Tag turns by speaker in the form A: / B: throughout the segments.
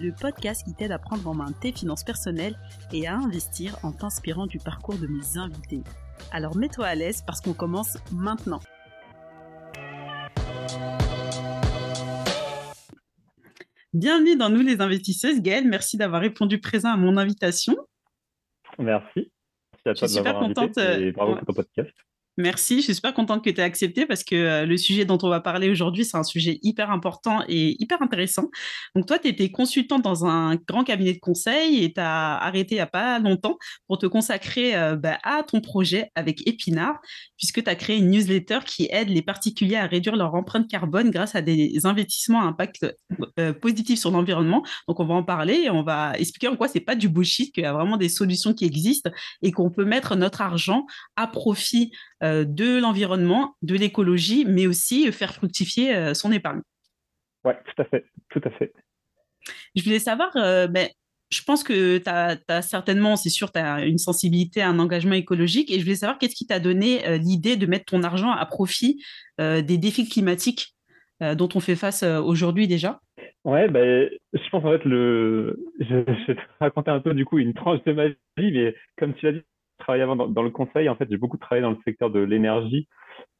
A: le podcast qui t'aide à prendre en main tes finances personnelles et à investir en t'inspirant du parcours de mes invités. Alors mets-toi à l'aise parce qu'on commence maintenant. Bienvenue dans Nous les investisseuses. Gaëlle, merci d'avoir répondu présent à mon invitation.
B: Merci. Merci à toi de m'avoir invité et bravo pour ton podcast.
A: Merci, je suis super contente que tu aies accepté parce que euh, le sujet dont on va parler aujourd'hui, c'est un sujet hyper important et hyper intéressant. Donc toi, tu étais consultante dans un grand cabinet de conseil et tu as arrêté il n'y a pas longtemps pour te consacrer euh, bah, à ton projet avec Epinard, puisque tu as créé une newsletter qui aide les particuliers à réduire leur empreinte carbone grâce à des investissements à impact euh, positif sur l'environnement. Donc on va en parler et on va expliquer en quoi c'est pas du bullshit, qu'il y a vraiment des solutions qui existent et qu'on peut mettre notre argent à profit de l'environnement, de l'écologie, mais aussi faire fructifier euh, son épargne.
B: Oui, tout à fait, tout à fait.
A: Je voulais savoir, euh, ben, je pense que tu as, certainement, c'est sûr, tu as une sensibilité, un engagement écologique, et je voulais savoir qu'est-ce qui t'a donné l'idée de mettre ton argent à profit des défis climatiques dont on fait face aujourd'hui déjà?
B: Ouais, ben, je pense en fait, le... je, je vais te raconter un peu du coup une tranche de ma vie, mais comme tu l'as dit, avant dans, le conseil. En fait, j'ai beaucoup travaillé dans le secteur de l'énergie.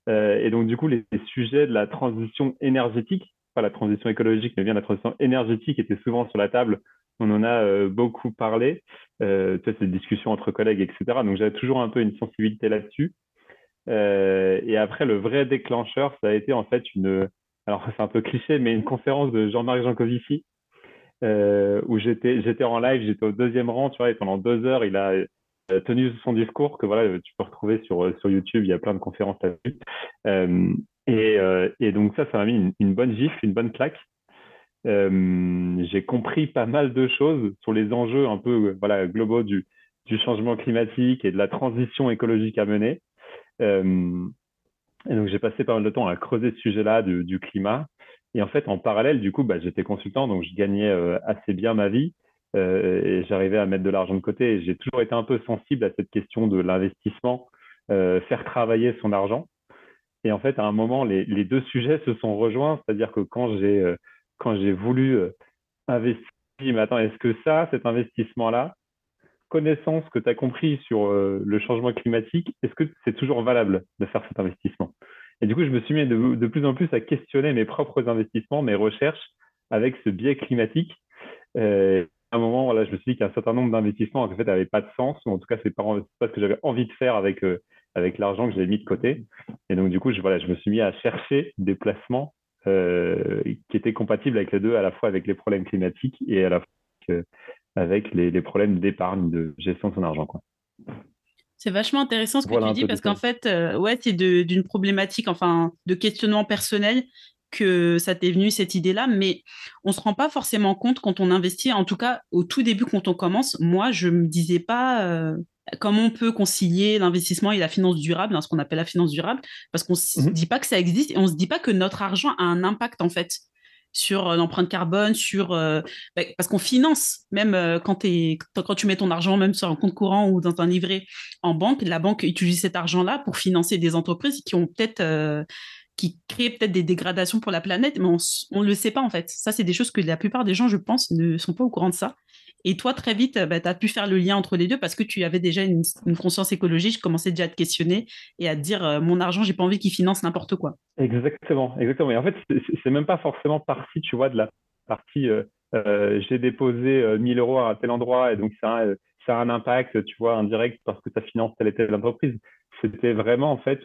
B: Euh, et donc, du coup, les, sujets de la transition énergétique, pas la transition écologique, mais bien la transition énergétique étaient souvent sur la table. On en a euh, beaucoup parlé. Euh, tu sais, ces discussions entre collègues, etc. Donc, j'avais toujours un peu une sensibilité là-dessus. Euh, et après, le vrai déclencheur, ça a été en fait une, alors c'est un peu cliché, mais une conférence de Jean-Marc Jancovici, euh, où j'étais, j'étais en live, j'étais au deuxième rang, tu vois, et pendant deux heures, il a, tenu son discours que voilà, tu peux retrouver sur, euh, sur YouTube. Il y a plein de conférences là-dessus. Euh, et, et, donc ça, ça m'a mis une, bonne gifle, une bonne claque. j'ai compris pas mal de choses sur les enjeux un peu voilà, globaux du, du changement climatique et de la transition écologique à mener. et donc j'ai passé pas mal de temps à creuser ce sujet-là du, du, climat. Et en fait, en parallèle, du coup, bah, j'étais consultant, donc je gagnais assez bien ma vie. Euh, et j'arrivais à mettre de l'argent de côté. J'ai toujours été un peu sensible à cette question de l'investissement, euh, faire travailler son argent. Et en fait, à un moment, les, deux sujets se sont rejoints, c'est-à-dire que quand j'ai euh, quand j'ai voulu investir, mais attends, est-ce que ça, cet investissement-là, connaissance que tu as compris sur le changement climatique, est-ce que c'est toujours valable de faire cet investissement? Et du coup, je me suis mis de, plus en plus à questionner mes propres investissements, mes recherches avec ce biais climatique. Un moment, voilà, je me suis dit qu'un certain nombre d'investissements en fait n'avaient pas de sens, ou en tout cas, c'est pas, pas ce que j'avais envie de faire avec, euh, avec l'argent que j'avais mis de côté. Et donc, du coup, je, voilà, je me suis mis à chercher des placements euh, qui étaient compatibles avec les deux, à la fois avec les problèmes climatiques et à la fois avec, les, les, problèmes d'épargne, de gestion de son argent. Quoi.
A: C'est vachement intéressant ce que tu dis parce qu'en fait, euh, ouais, c'est d'une problématique, enfin, de questionnement personnel que ça t'est venu cette idée-là, mais on se rend pas forcément compte quand on investit. En tout cas, au tout début, quand on commence, moi, je me disais pas euh, comment on peut concilier l'investissement et la finance durable, hein, ce qu'on appelle la finance durable, parce qu'on se mhm. dit pas que ça existe et on se dit pas que notre argent a un impact en fait sur euh, l'empreinte carbone, sur euh, bah, parce qu'on finance même quand, quand tu mets ton argent même sur un compte courant ou dans un livret en banque, la banque utilise cet argent-là pour financer des entreprises qui ont peut-être qui crée peut-être des dégradations pour la planète, mais on ne le sait pas en fait. Ça, c'est des choses que la plupart des gens, je pense, ne sont pas au courant de ça. Et toi, très vite, bah, tu as pu faire le lien entre les deux parce que tu avais déjà une, conscience écologique. Je commençais déjà à te questionner et à te dire euh, mon argent, j'ai pas envie qu'il finance n'importe quoi.
B: Exactement, exactement. Et en fait, c'est même pas forcément partie, tu vois, de la partie euh, euh, j'ai déposé 1000 euros à tel endroit et donc ça, a un impact, tu vois, indirect parce que ça finance telle et telle entreprise. C'était vraiment, en fait,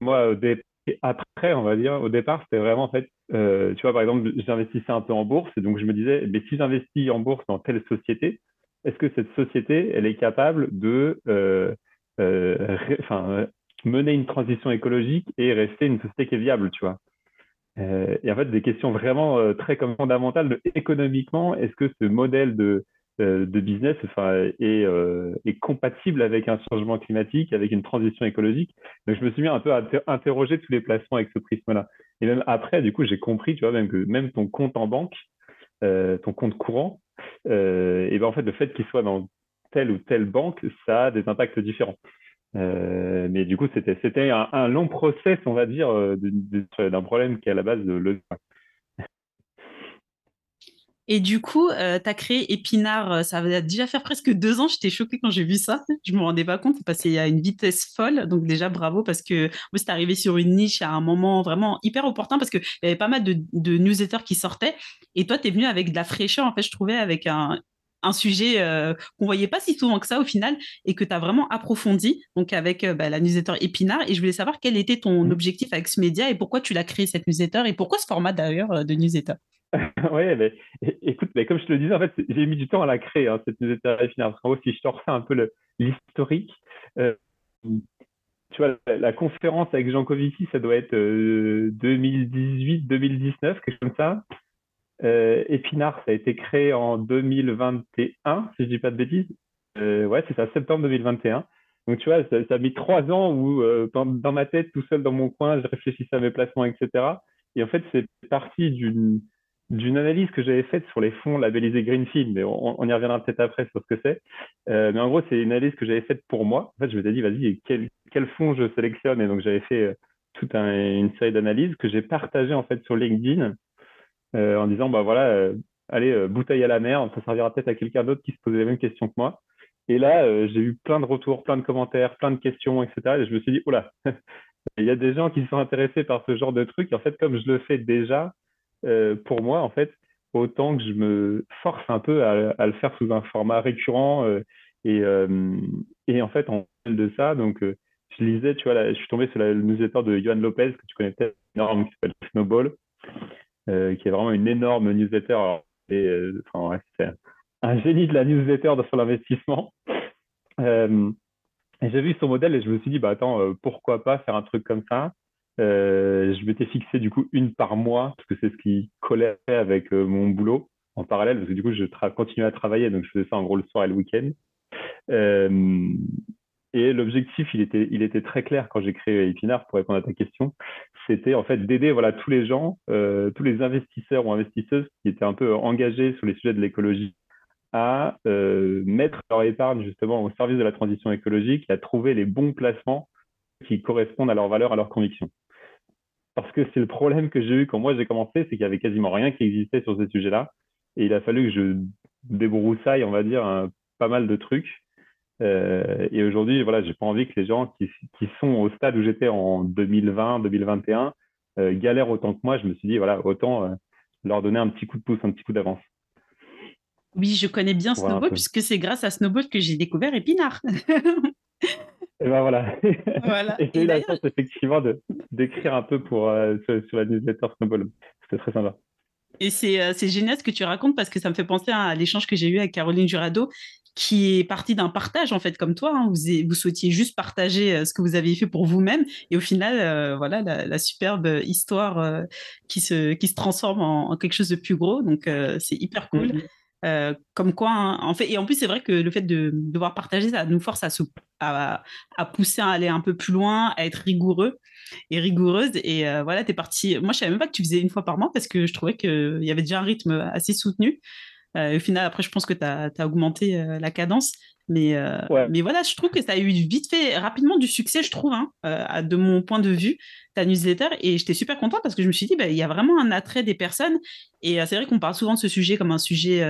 B: moi, des et après, on va dire, au départ, c'était vraiment en fait, euh, tu vois, par exemple, j'investissais un peu en bourse et donc je me disais, mais si j'investis en bourse dans telle société, est-ce que cette société, elle est capable de euh, euh, mener une transition écologique et rester une société qui est viable, tu vois? Et en fait, des questions vraiment très fondamentales de économiquement, est-ce que ce modèle de, de business enfin, est, est, compatible avec un changement climatique, avec une transition écologique. Donc, je me suis mis un peu à interroger tous les placements avec ce prisme-là. Et même après, du coup, j'ai compris, tu vois, même que même ton compte en banque, ton compte courant, et ben en fait, le fait qu'il soit dans telle ou telle banque, ça a des impacts différents. Euh, mais du coup, c'était c'était un, long process, on va dire, euh, d'un problème qui est à la base de le.
A: Et du coup, euh, tu as créé Épinard, ça va déjà faire presque deux ans. J'étais choquée quand j'ai vu ça. Je ne me rendais pas compte, c'est passé à une vitesse folle. Donc déjà, bravo, parce que vous c'est arrivé sur une niche à un moment vraiment hyper opportun, parce qu'il y avait pas mal de, de newsletters qui sortaient. Et toi, tu es venu avec de la fraîcheur, en fait, je trouvais, avec un, un sujet euh, qu'on voyait pas si souvent que ça au final et que tu as vraiment approfondi donc avec euh, bah, la newsletter Épinard et je voulais savoir quel était ton mmh. objectif avec ce média et pourquoi tu l'as créé cette newsletter et pourquoi ce format d'ailleurs euh, de newsletter?
B: oui, mais écoute, mais comme je te le disais, en fait, j'ai mis du temps à la créer, hein, cette newsletter Épinard. Parce gros, si je te refais un peu l'historique, tu vois, la, conférence avec Jean Covici, ça doit être 2018, 2019, quelque chose comme ça. Euh, Épinard, ça a été créé en 2021, si je dis pas de bêtises. Euh, ouais, c'est ça, septembre 2021. Donc, tu vois, ça, a mis trois ans où, euh, dans, ma tête, tout seul dans mon coin, je réfléchissais à mes placements, etc. Et en fait, c'est parti d'une d'une analyse que j'avais faite sur les fonds labellisés Greenfield, mais on, y reviendra peut-être après sur ce que c'est. mais en gros, c'est une analyse que j'avais faite pour moi. En fait, je me suis dit, vas-y, quel, fonds je sélectionne? Et donc, j'avais fait toute une série d'analyses que j'ai partagées en fait sur LinkedIn euh, en disant bah voilà, euh, allez, euh, bouteille à la mer, ça servira peut-être à quelqu'un d'autre qui se posait les mêmes questions que moi. Et là, j'ai eu plein de retours, plein de commentaires, plein de questions, etc. Et je me suis dit, oula, il y a des gens qui sont intéressés par ce genre de truc. Et en fait, comme je le fais déjà, pour moi, en fait, autant que je me force un peu à, le faire sous un format récurrent. et, et, en fait, en de ça, donc, je lisais, tu vois, je suis tombé sur la newsletter de Johan Lopez, que tu connais peut-être, énorme, qui s'appelle Snowball. Euh, qui est vraiment une énorme newsletter. Euh, c'est un génie de la newsletter sur l'investissement. Euh, j'ai vu son modèle et je me suis dit, bah attends, pourquoi pas faire un truc comme ça? Je m'étais fixé du coup une par mois parce que c'est ce qui collait avec mon boulot en parallèle parce que du coup je continuais à travailler donc je faisais ça en gros le soir et le week-end. Et l'objectif, il était, il était très clair quand j'ai créé Epinard, pour répondre à ta question. C'était en fait d'aider tous les gens, euh, tous les investisseurs ou investisseuses qui étaient un peu engagés sur les sujets de l'écologie à euh, mettre leur épargne justement au service de la transition écologique et à trouver les bons placements qui correspondent à leurs valeurs, à leurs convictions. Parce que c'est le problème que j'ai eu quand moi j'ai commencé, c'est qu'il y avait quasiment rien qui existait sur ces sujets-là. Et il a fallu que je débroussaille, on va dire, pas mal de trucs euh, et aujourd'hui, voilà, j'ai pas envie que les gens qui, qui sont au stade où j'étais en 2020, 2021 euh, galèrent autant que moi. Je me suis dit, voilà, autant euh, leur donner un petit coup de pouce, un petit coup d'avance.
A: Oui, je connais bien Snowball puisque c'est grâce à Snowball que j'ai découvert Épinard.
B: et ben voilà. voilà. et j'ai eu la chance effectivement d'écrire un peu pour, sur, la newsletter Snowball. C'était très sympa.
A: Et c'est génial ce que tu racontes parce que ça me fait penser à l'échange que j'ai eu avec Caroline Jurado qui est parti d'un partage en fait comme toi. Hein. Vous, vous, souhaitiez juste partager euh, ce que vous aviez fait pour vous-même et au final, euh, voilà la, superbe histoire euh, qui se qui se transforme en, quelque chose de plus gros. Donc c'est hyper cool. Mm-hmm. comme quoi, hein, en fait, et en plus, c'est vrai que le fait de devoir partager, ça nous force à, à, pousser à aller un peu plus loin, à être rigoureux et rigoureuse. Et voilà, tu es parti. Moi, je savais même pas que tu faisais une fois par mois parce que je trouvais qu'il y avait déjà un rythme assez soutenu. Euh, au final, après, je pense que tu as, augmenté euh, la cadence. Mais, euh, mais voilà, je trouve que ça a eu vite fait rapidement du succès, je trouve, hein, de mon point de vue, ta newsletter. Et j'étais super contente parce que je me suis dit, bah, il y a vraiment un attrait des personnes. Et c'est vrai qu'on parle souvent de ce sujet comme un sujet,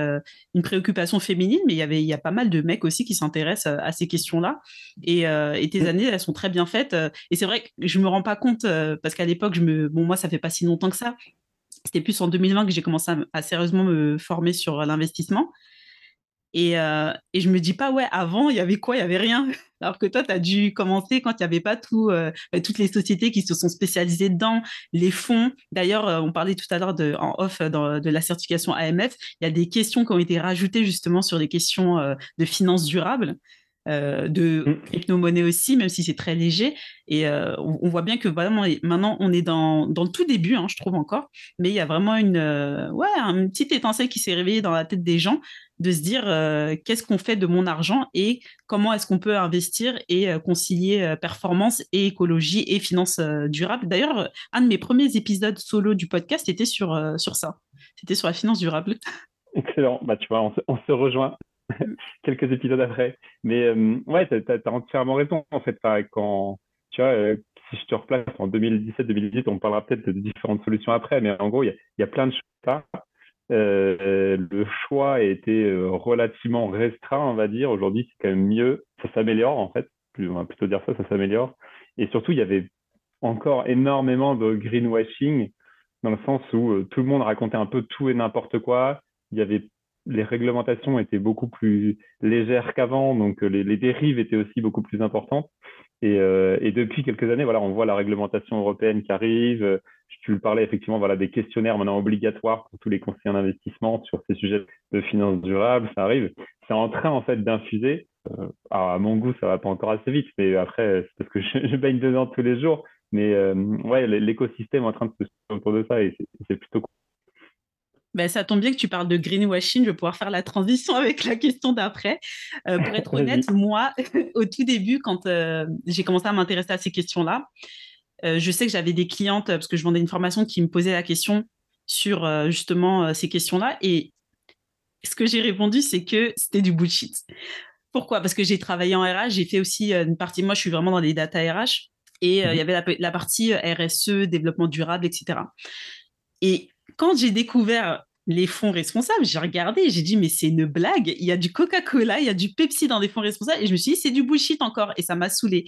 A: une préoccupation féminine, mais il y, avait, il y a pas mal de mecs aussi qui s'intéressent à ces questions-là. Et, et, tes mmh. années, elles sont très bien faites. Et c'est vrai que je me rends pas compte, parce qu'à l'époque, je me... bon, moi, ça fait pas si longtemps que ça, c'était plus en 2020 que j'ai commencé à, sérieusement me former sur l'investissement. Et, euh, et, je me dis pas, ouais, avant, il y avait quoi? Il y avait rien. Alors que toi, tu as dû commencer quand il n'y avait pas tout, euh, bah, toutes les sociétés qui se sont spécialisées dedans, les fonds. D'ailleurs, euh, on parlait tout à l'heure en off de la certification AMF. Il y a des questions qui ont été rajoutées justement sur les questions de finances durables. Euh, de mm. crypto-monnaie aussi, même si c'est très léger. Et euh, on, voit bien que vraiment, maintenant, on est dans, dans le tout début, hein, je trouve encore, mais il y a vraiment une, euh, ouais, une petite étincelle qui s'est réveillée dans la tête des gens de se dire qu'est-ce qu'on fait de mon argent et comment est-ce qu'on peut investir et concilier performance et écologie et finances durables. D'ailleurs, un de mes premiers épisodes solo du podcast était sur, sur ça. C'était sur la finance durable.
B: Excellent. Bah, tu vois, on se rejoint. quelques épisodes après. Mais euh, ouais, tu as, entièrement raison. En fait, quand, tu vois, euh, si je te replace en 2017-2018, on parlera peut-être de différentes solutions après, mais en gros, il y, a plein de choses. Euh, le choix a été relativement restreint, on va dire. Aujourd'hui, c'est quand même mieux. Ça s'améliore, en fait. On va plutôt dire ça, ça s'améliore. Et surtout, il y avait encore énormément de greenwashing dans le sens où tout le monde racontait un peu tout et n'importe quoi. Il y avait les réglementations étaient beaucoup plus légères qu'avant, donc euh, les, dérives étaient aussi beaucoup plus importantes. Et, euh, et, depuis quelques années, voilà, on voit la réglementation européenne qui arrive. Tu le parlais effectivement, voilà, des questionnaires maintenant obligatoires pour tous les conseillers d'investissement sur ces sujets de finances durables, ça arrive. C'est en train en fait d'infuser. Euh, à mon goût, ça va pas encore assez vite, mais après, c'est parce que je, baigne dedans tous les jours. Mais euh, ouais, l'écosystème est en train de se autour de ça et c'est plutôt cool.
A: Ben, ça tombe bien que tu parles de greenwashing. Je vais pouvoir faire la transition avec la question d'après. Euh, pour être honnête, moi, au tout début, quand euh, j'ai commencé à m'intéresser à ces questions-là, euh, je sais que j'avais des clientes, parce que je vendais une formation, qui me posaient la question sur justement ces questions-là. Et ce que j'ai répondu, c'est que c'était du bullshit. Pourquoi? Parce que j'ai travaillé en RH, j'ai fait aussi une partie, moi je suis vraiment dans les data RH, et il y mhm. avait la, la partie RSE, développement durable, etc. Et quand j'ai découvert les fonds responsables, j'ai regardé, j'ai dit, mais c'est une blague. Il y a du Coca-Cola, il y a du Pepsi dans les fonds responsables. Et je me suis dit, c'est du bullshit encore. Et ça m'a saoulé.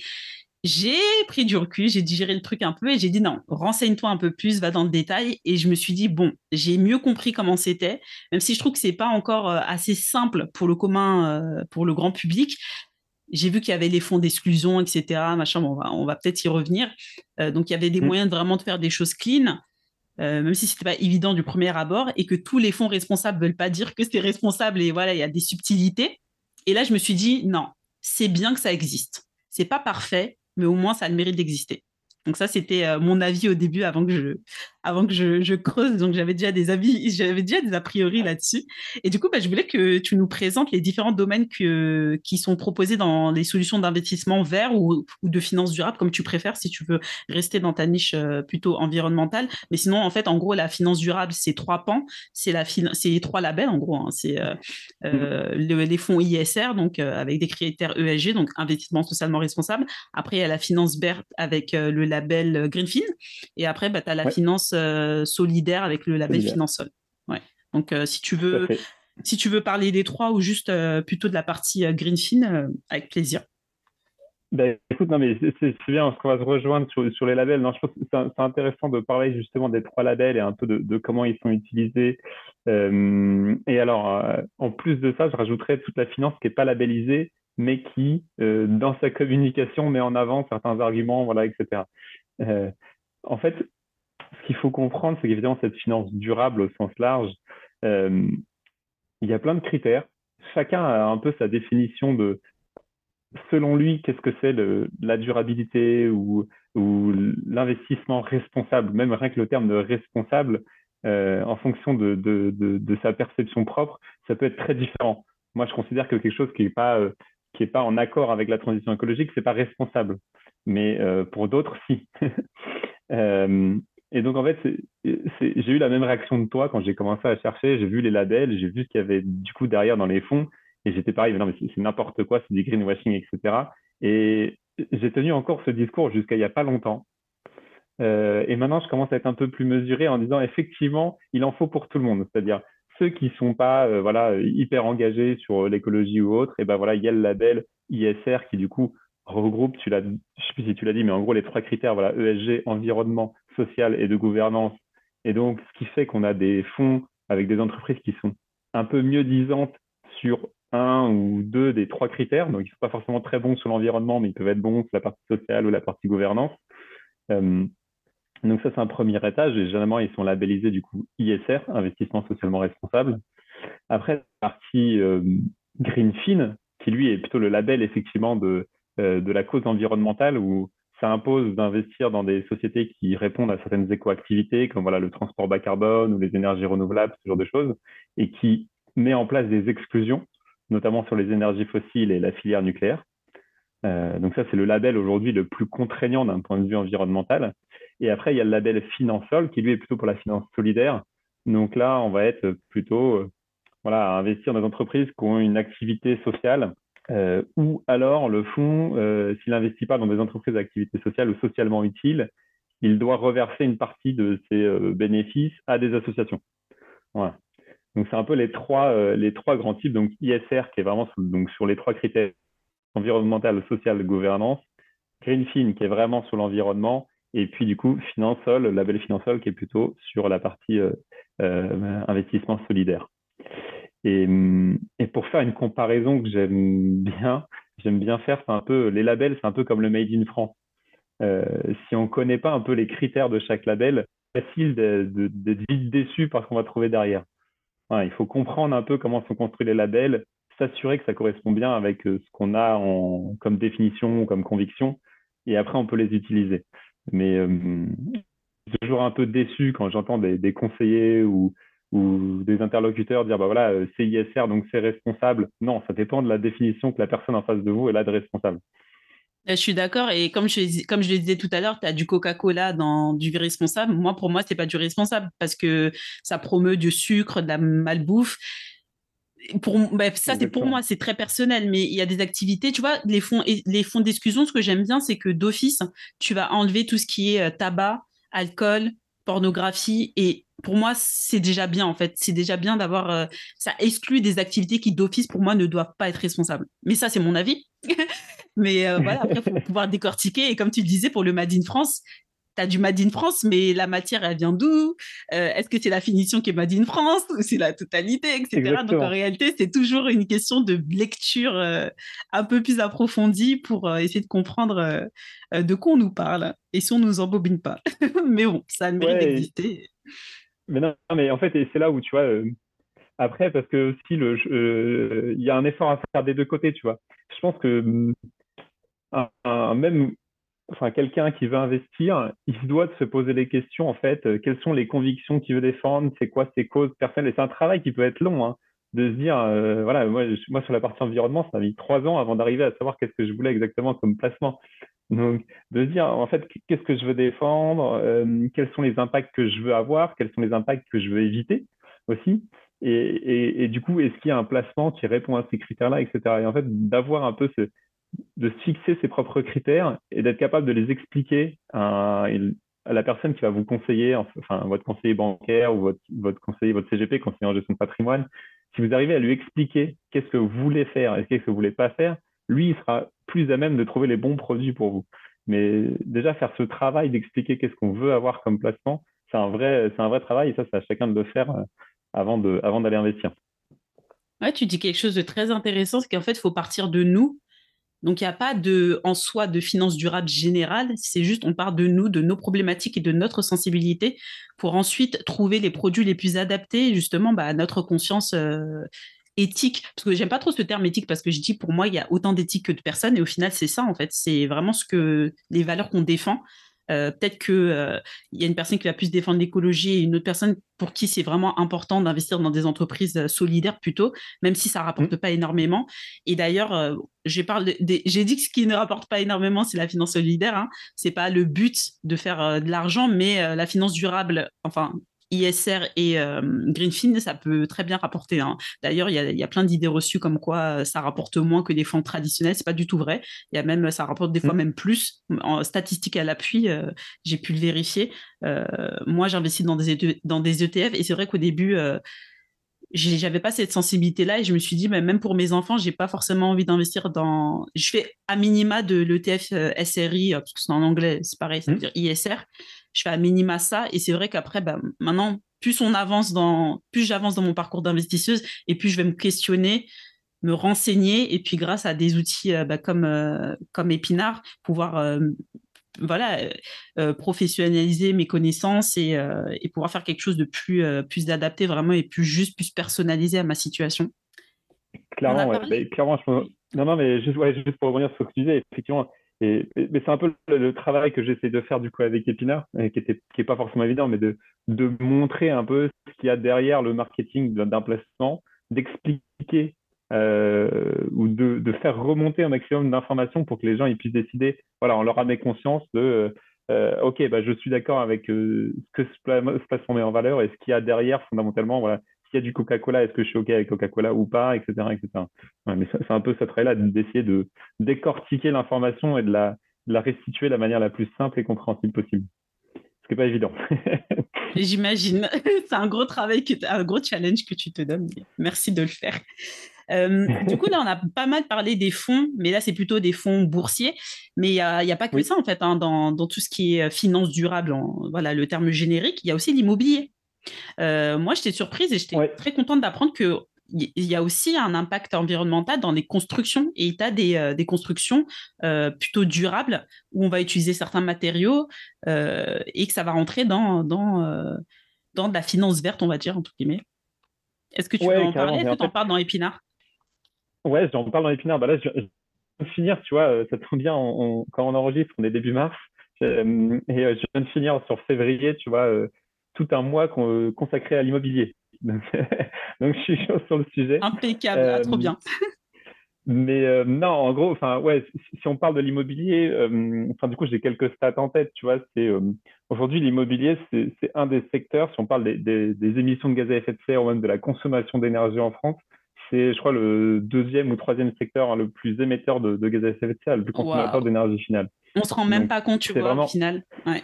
A: J'ai pris du recul, j'ai digéré le truc un peu et j'ai dit, non, renseigne-toi un peu plus, va dans le détail. Et je me suis dit, bon, j'ai mieux compris comment c'était, même si je trouve que c'est pas encore euh, assez simple pour le commun, euh, pour le grand public. J'ai vu qu'il y avait les fonds d'exclusion, etc. Machin, bon, on va, peut-être y revenir. Euh, donc, il y avait des mmh. moyens de vraiment de faire des choses clean. Euh, même si c'était pas évident du premier abord, et que tous les fonds responsables veulent pas dire que c'est responsable et voilà, il y a des subtilités. Et là, je me suis dit non, c'est bien que ça existe. C'est pas parfait, mais au moins ça a le mérite d'exister. Donc ça, c'était euh, mon avis au début avant que je, avant que je, creuse. Donc j'avais déjà des avis, j'avais déjà des a priori là-dessus. Et du coup, bah, je voulais que tu nous présentes les différents domaines que, qui sont proposés dans les solutions d'investissement vert ou, ou, de finances durables, comme tu préfères, si tu veux rester dans ta niche euh, plutôt environnementale. Mais sinon, en fait, en gros, la finance durable, c'est trois pans. C'est la c'est trois labels, en gros. Hein. C'est euh, mmh. les fonds ISR, donc avec des critères ESG, donc investissement socialement responsable. Après, il y a la finance verte avec le label label euh, Greenfin. Et après, bah, tu as la finance euh, solidaire avec le label Finansol. Ouais. Donc, euh, si tu veux. Si tu veux parler des trois ou juste plutôt de la partie Greenfin, avec plaisir.
B: Ben, écoute, non, mais c'est bien, qu'on va se rejoindre sur, les labels. Non, je pense que c'est intéressant de parler justement des trois labels et un peu de, comment ils sont utilisés. et alors, en plus de ça, je rajouterais toute la finance qui n'est pas labellisée mais qui, euh, dans sa communication, met en avant certains arguments, voilà, etc. Euh, en fait, ce qu'il faut comprendre, c'est qu'évidemment, cette finance durable au sens large, euh, il y a plein de critères. Chacun a un peu sa définition de, selon lui, qu'est-ce que c'est la durabilité ou, l'investissement responsable, même rien que le terme de responsable, en fonction de, sa perception propre, ça peut être très différent. Moi, je considère que quelque chose qui n'est pas qui n'est pas en accord avec la transition écologique, c'est pas responsable. Mais euh, pour d'autres, si. euh, et donc, en fait, j'ai eu la même réaction de toi quand j'ai commencé à chercher. J'ai vu les labels, j'ai vu ce qu'il y avait du coup derrière dans les fonds. Et j'étais pareil, mais non, mais c'est n'importe quoi, c'est du greenwashing, etc. Et j'ai tenu encore ce discours jusqu'à il n'y a pas longtemps. Euh, et maintenant, je commence à être un peu plus mesuré en disant effectivement, il en faut pour tout le monde. C'est-à-dire, ceux qui sont pas voilà hyper engagés sur l'écologie ou autre, et ben voilà, il y a le label ISR qui du coup regroupe, tu l'as, je sais plus si tu l'as dit, mais en gros les trois critères, voilà, ESG, environnement, social et de gouvernance. Et donc, ce qui fait qu'on a des fonds avec des entreprises qui sont un peu mieux disantes sur un ou deux des trois critères. Donc, ils ne sont pas forcément très bons sur l'environnement, mais ils peuvent être bons sur la partie sociale ou la partie gouvernance. Euh, donc ça, c'est un premier étage et généralement, ils sont labellisés du coup ISR, investissement socialement responsable. Après, la partie euh, Greenfin, qui lui est plutôt le label effectivement de, de la cause environnementale où ça impose d'investir dans des sociétés qui répondent à certaines écoactivités, comme voilà, le transport bas carbone ou les énergies renouvelables, ce genre de choses, et qui met en place des exclusions, notamment sur les énergies fossiles et la filière nucléaire. Euh, donc ça, c'est le label aujourd'hui le plus contraignant d'un point de vue environnemental. Et après, il y a le label Finansol, qui lui est plutôt pour la finance solidaire. Donc là, on va être plutôt euh, voilà, à investir dans des entreprises qui ont une activité sociale euh, ou alors le fonds, euh, s'il n'investit pas dans des entreprises d'activité sociale ou socialement utiles, il doit reverser une partie de ses euh, bénéfices à des associations. Voilà. Donc c'est un peu les trois, euh, les trois grands types. Donc ISR qui est vraiment donc, sur les trois critères environnemental, social, gouvernance, Greenfin qui est vraiment sur l'environnement, et puis du coup Finansol, label Finansol qui est plutôt sur la partie investissement solidaire. Et, pour faire une comparaison que j'aime bien, j'aime bien faire, c'est un peu les labels, c'est un peu comme le Made in France. Euh, si on ne connaît pas un peu les critères de chaque label, c'est facile d'être vite déçu par ce qu'on va trouver derrière. il faut comprendre un peu comment sont construits les labels, s'assurer que ça correspond bien avec euh, ce qu'on a en, comme définition comme conviction, et après on peut les utiliser. Mais euh, je suis toujours un peu déçu quand j'entends des, conseillers ou, ou des interlocuteurs dire bah voilà euh, c'est ISR donc c'est responsable. Non, ça dépend de la définition que la personne en face de vous elle a de responsable.
A: Euh, je suis d'accord et comme je, comme je le disais tout à l'heure, tu as du Coca-Cola dans du responsable. Moi, pour moi, c'est pas du responsable parce que ça promeut du sucre, de la malbouffe. Pour, bah, ça, c'est pour moi, c'est très personnel, mais il y a des activités, tu vois, les fonds, les fonds d'exclusion, ce que j'aime bien, c'est que d'office, tu vas enlever tout ce qui est euh, tabac, alcool, pornographie et pour moi, c'est déjà bien en fait. C'est déjà bien d'avoir. Euh, ça exclut des activités qui d'office pour moi ne doivent pas être responsables. Mais ça, c'est mon avis. mais euh, voilà, après, faut pouvoir décortiquer. Et comme tu le disais, pour le Made in France, tu as du Made in France, mais la matière, elle vient d'où? Euh, Est-ce que c'est la finition qui est Made in France ou c'est la totalité, etc. Donc en réalité, c'est toujours une question de lecture un peu plus approfondie pour essayer de comprendre de quoi on nous parle et si on nous embobine pas. mais bon, ça a le mérite d'exister.
B: Mais non, mais en fait, c'est là où, tu vois, euh, après, parce que si le, euh, il y a un effort à faire des deux côtés, tu vois. Je pense que un, même, enfin, quelqu'un qui veut investir, il doit se poser les questions, en fait, euh, quelles sont les convictions qu'il veut défendre, c'est quoi ses causes personnelles. Et c'est un travail qui peut être long, hein, de se dire, voilà, moi, moi, sur la partie environnement, ça a mis trois ans avant d'arriver à savoir qu'est-ce que je voulais exactement comme placement. Donc, de se dire, en fait, qu'est-ce que je veux défendre, euh, quels sont les impacts que je veux avoir, quels sont les impacts que je veux éviter aussi. Et, et, du coup, est-ce qu'il y a un placement qui répond à ces critères-là, etc. Et en fait, d'avoir un peu ce, de fixer ses propres critères et d'être capable de les expliquer à, à, la personne qui va vous conseiller, enfin, votre conseiller bancaire ou votre, votre conseiller, votre CGP, conseiller en gestion de patrimoine. Si vous arrivez à lui expliquer qu'est-ce que vous voulez faire et qu'est-ce que vous voulez pas faire, lui, il sera plus à même de trouver les bons produits pour vous. Mais déjà, faire ce travail d'expliquer qu'est-ce qu'on veut avoir comme placement, c'est un vrai, c'est un vrai travail et ça, c'est à chacun de le faire euh, avant, de, avant d'aller investir.
A: Ouais, tu dis quelque chose de très intéressant, c'est qu'en fait, il faut partir de nous. Donc, il n'y a pas de, en soi de finance durable générale, c'est juste on part de nous, de nos problématiques et de notre sensibilité pour ensuite trouver les produits les plus adaptés justement bah, à notre conscience euh, éthique, parce que j'aime pas trop ce terme éthique parce que je dis pour moi il y a autant d'éthique que de personnes et au final c'est ça en fait, c'est vraiment ce que les valeurs qu'on défend. Euh, peut-être que euh, y a une personne qui va plus défendre l'écologie et une autre personne pour qui c'est vraiment important d'investir dans des entreprises euh, solidaires plutôt, même si ça rapporte mmh. pas énormément. Et d'ailleurs, j'ai dit que ce qui ne rapporte pas énormément, c'est la finance solidaire. Hein. C'est pas le but de faire de l'argent, mais la finance durable, enfin ISR et euh, Greenfin, ça peut très bien rapporter. Hein. D'ailleurs, il y, a, plein d'idées reçues comme quoi euh, ça rapporte moins que des fonds traditionnels. C'est pas du tout vrai. Il y a même, ça rapporte des fois mmh. même plus. En statistique à l'appui, euh, j'ai pu le vérifier. moi, j'investis dans des, dans des ETF et c'est vrai qu'au début, j'avais pas cette sensibilité là et je me suis dit même pour mes enfants j'ai pas forcément envie d'investir dans je fais à minima de l'ETF SRI parce que c'est en anglais c'est pareil ça veut mmh. dire ISR je fais à minima ça. Et c'est vrai qu'après, bah, maintenant, plus on avance dans, plus j'avance dans mon parcours d'investisseuse, et puis je vais me questionner, me renseigner, et puis grâce à des outils euh, bah, comme euh, comme Épinard, pouvoir euh, voilà professionnaliser mes connaissances et, et, pouvoir faire quelque chose de plus plus adapté vraiment et plus juste, plus personnalisé à ma situation.
B: Clairement, clairement, Non, non, mais juste, juste pour revenir sur ce que tu disais, effectivement, mais c'est un peu le, travail que j'essaie de faire du coup avec Épinard, et qui était qui pas forcément évident, mais de, de montrer un peu ce qu'il y a derrière le marketing d'un placement, d'expliquer euh, ou de, de, faire remonter un maximum d'informations pour que les gens ils puissent décider, voilà, on leur amener conscience de euh, ok, bah, je suis d'accord avec euh, ce que ce, placement met en valeur et ce qu'il y a derrière fondamentalement, voilà, s'il y a du Coca-Cola, est-ce que je suis OK avec Coca-Cola ou pas, etc. etc. mais c'est un peu ce travail-là d'essayer de décortiquer l'information et de la, la restituer de la manière la plus simple et compréhensible possible. Ce qui n'est pas évident.
A: J'imagine. c'est un gros travail, que un gros challenge que tu te donnes. Merci de le faire. Euh, du coup, là, on a pas mal parlé des fonds, mais là, c'est plutôt des fonds boursiers. Mais il n'y a, a, pas que ça, en fait, hein, dans, dans, tout ce qui est finance durable, voilà le terme générique, il y a aussi l'immobilier. Euh, moi, j'étais surprise et j'étais très contente d'apprendre que il y a aussi un impact environnemental dans les constructions et tu as des, euh, des constructions euh, plutôt durables où on va utiliser certains matériaux et que ça va rentrer dans, dans, dans de la finance verte, on va dire, entre guillemets. Est-ce que tu veux en parler? Est-ce que tu en parles dans Épinard?
B: Ouais, j'en parle dans Épinard. Bah là, je, viens de finir, tu vois, ça tombe bien, quand on enregistre, on est début mars. et je viens de finir sur février, tu vois, tout un mois consacré à l'immobilier. Donc, je suis chaud sur le sujet.
A: Impeccable, ah, trop bien. Euh,
B: mais euh, non, en gros, enfin ouais, si, on parle de l'immobilier, euh, du coup j'ai quelques stats en tête, tu vois. C'est aujourd'hui l'immobilier, c'est un des secteurs. Si on parle des, émissions de gaz à effet de serre ou même de la consommation d'énergie en France, c'est je crois le deuxième ou troisième secteur hein, le plus émetteur de, gaz à effet de serre, le plus consommateur d'énergie finale.
A: On se rend même pas compte, tu vois, au final. Ouais.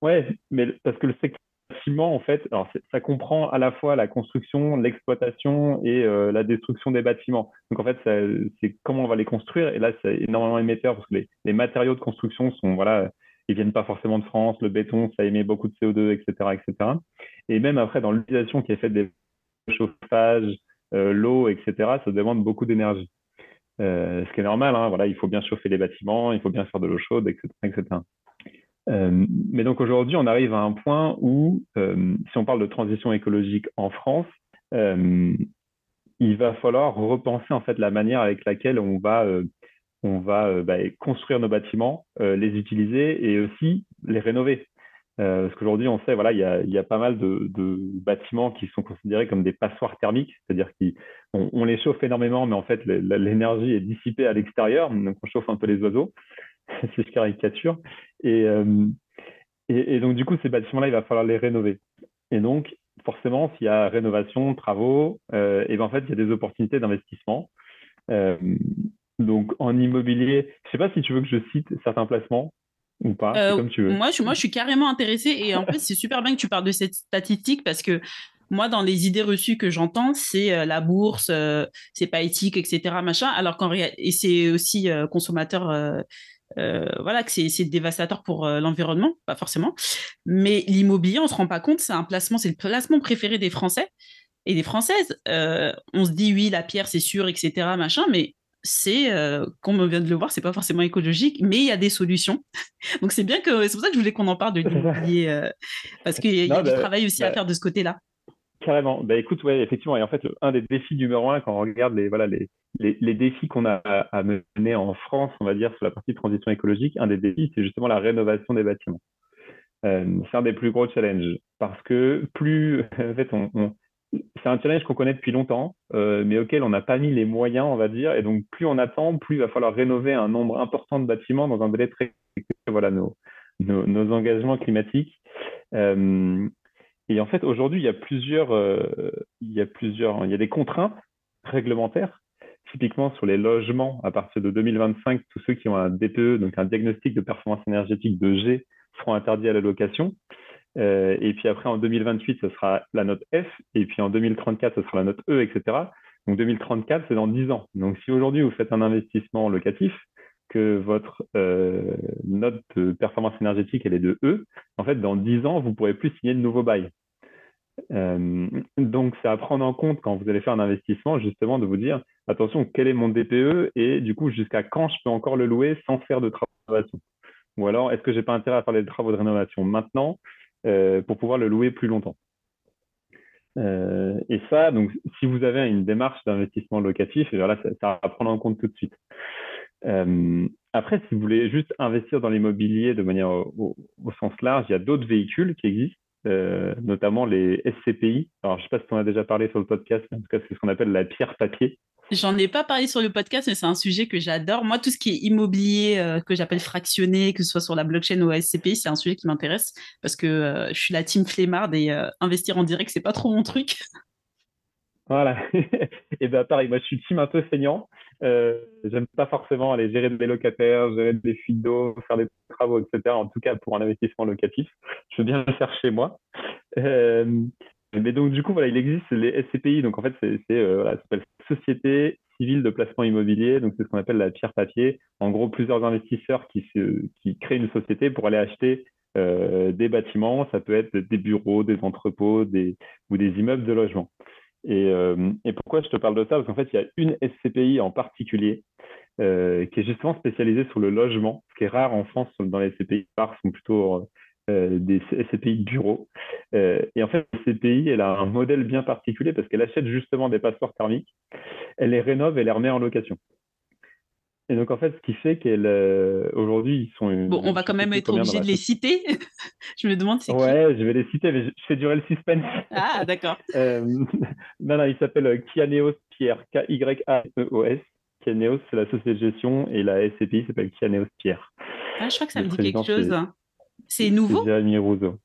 B: Ouais, mais parce que le secteur bâtiment, en fait, alors ça comprend à la fois la construction, l'exploitation et euh, la destruction des bâtiments. Donc en fait, c'est comment on va les construire. Et là, c'est énormément émetteur parce que les, matériaux de construction sont, voilà, ils viennent pas forcément de France. Le béton, ça émet beaucoup de CO2, etc., etc. Et même après, dans l'utilisation qui est faite des chauffages, euh, l'eau, etc., ça demande beaucoup d'énergie. Euh, ce qui est normal, hein, voilà, il faut bien chauffer les bâtiments, il faut bien faire de l'eau chaude, etc., etc. Euh, mais donc aujourd'hui, on arrive à un point où, euh, si on parle de transition écologique en France, euh, il va falloir repenser en fait la manière avec laquelle on va, on va bah, construire nos bâtiments, les utiliser et aussi les rénover. parce qu'aujourd'hui, on sait, voilà, il y a, y a pas mal de, bâtiments qui sont considérés comme des passoires thermiques, c'est-à-dire qu'on on les chauffe énormément, mais en fait, l'énergie est dissipée à l'extérieur, donc on chauffe un peu les oiseaux. si je caricature. Euh, et, et, donc, du coup, ces bâtiments-là, il va falloir les rénover. Et donc, forcément, s'il y a rénovation, travaux, euh, et ben, en fait, il y a des opportunités d'investissement. Euh, donc, en immobilier, je ne sais pas si tu veux que je cite certains placements ou pas, comme tu veux.
A: Moi je, moi, je suis carrément intéressée. Et en plus, c'est super bien que tu parles de cette statistique parce que moi, dans les idées reçues que j'entends, c'est la bourse, c'est pas éthique, etc. Machin, alors qu'en et c'est aussi consommateur euh, voilà, que c'est dévastateur pour euh, l'environnement, pas forcément. Mais l'immobilier, on se rend pas compte, c'est un placement, c'est le placement préféré des Français et des Françaises. Euh, on se dit oui, la pierre, c'est sûr, etc. Machin, mais c'est, comme on vient de le voir, c'est pas forcément écologique, mais il y a des solutions. Donc c'est bien que c'est pour ça que je voulais qu'on en parle de l'immobilier, parce qu'il y a, du bah, travail aussi à bah faire de ce côté-là.
B: Carrément. Bah, écoute, ouais, effectivement. Et en fait, un des défis numéro un, quand on regarde les, voilà, les, les, défis qu'on a à, mener en France, on va dire, sur la partie transition écologique, un des défis, c'est justement la rénovation des bâtiments. Euh, c'est un des plus gros challenges parce que plus, en fait, on, c'est un challenge qu'on connaît depuis longtemps, euh, mais auquel on n'a pas mis les moyens, on va dire. Et donc, plus on attend, plus il va falloir rénover un nombre important de bâtiments dans un délai très voilà nos, nos, engagements climatiques. Euh, et en fait, aujourd'hui, il y a plusieurs, euh, il y a plusieurs, il y a des contraintes réglementaires. Typiquement sur les logements, à partir de 2025, tous ceux qui ont un DPE, donc un diagnostic de performance énergétique de G, seront interdits à la location. Euh, et puis après, en 2028, ce sera la note F. Et puis en 2034, ce sera la note E, etc. Donc 2034, c'est dans 10 ans. Donc si aujourd'hui vous faites un investissement locatif, que votre euh, note de performance énergétique elle est de E, en fait, dans 10 ans, vous ne pourrez plus signer de nouveaux bails. Euh, donc, c'est à prendre en compte quand vous allez faire un investissement, justement, de vous dire attention, quel est mon DPE et du coup, jusqu'à quand je peux encore le louer sans faire de travaux de rénovation? Ou alors, est-ce que j'ai pas intérêt à faire des travaux de rénovation maintenant euh, pour pouvoir le louer plus longtemps? Et ça, donc, si vous avez une démarche d'investissement locatif, et ça, ça va prendre en compte tout de suite. Après, si vous voulez juste investir dans l'immobilier de manière au, sens large, il y a d'autres véhicules qui existent. notamment les SCPI. Alors, je ne sais pas si on a déjà parlé sur le podcast, mais en tout cas, c'est ce qu'on appelle la pierre papier.
A: J'en ai pas parlé sur le podcast, mais c'est un sujet que j'adore. Moi, tout ce qui est immobilier, euh, que j'appelle fractionné, que ce soit sur la blockchain ou SCPI, c'est un sujet qui m'intéresse parce que euh, je suis la team flemmard et euh, investir en direct, c'est pas trop mon truc.
B: Voilà. et bien, pareil, moi, je suis team un peu feignant. J'aime pas forcément aller gérer des locataires, gérer des fuites d'eau, faire des travaux, etc. En tout cas, pour un investissement locatif, je veux bien le faire chez moi. Mais donc, du coup, voilà, il existe les SCPI. Donc, en fait, c'est, euh, voilà, ça s'appelle Société civile de placement immobilier. Donc, c'est ce qu'on appelle la pierre papier. En gros, plusieurs investisseurs qui, se, qui créent une société pour aller acheter euh, des bâtiments. Ça peut être des bureaux, des entrepôts des, ou des immeubles de logement. Et, euh, et, pourquoi je te parle de ça? Parce qu'en fait, il y a une SCPI en particulier euh, qui est justement spécialisée sur le logement, ce qui est rare en France dans les SCPI. Rares sont plutôt euh, des SCPI de bureau. Euh, et en fait, SCPI, elle a un modèle bien particulier parce qu'elle achète justement des passeports thermiques, elle les rénove et les remet en location. Et donc, en fait, ce qui fait qu'elle, euh, aujourd'hui, ils sont.
A: Bon, on va quand même être obligé de les citer. je me demande c'est
B: Ouais, je vais les citer, mais je fais durer le suspense.
A: Ah, d'accord.
B: non, non, il s'appelle Kianeos Pierre, K-Y-A-E-O-S. Kianeos, c'est la société de gestion, et la SCPI s'appelle Kianeos Pierre.
A: Ah, je crois que ça me dit quelque chose. C'est nouveau?
B: Jérémy Rousseau.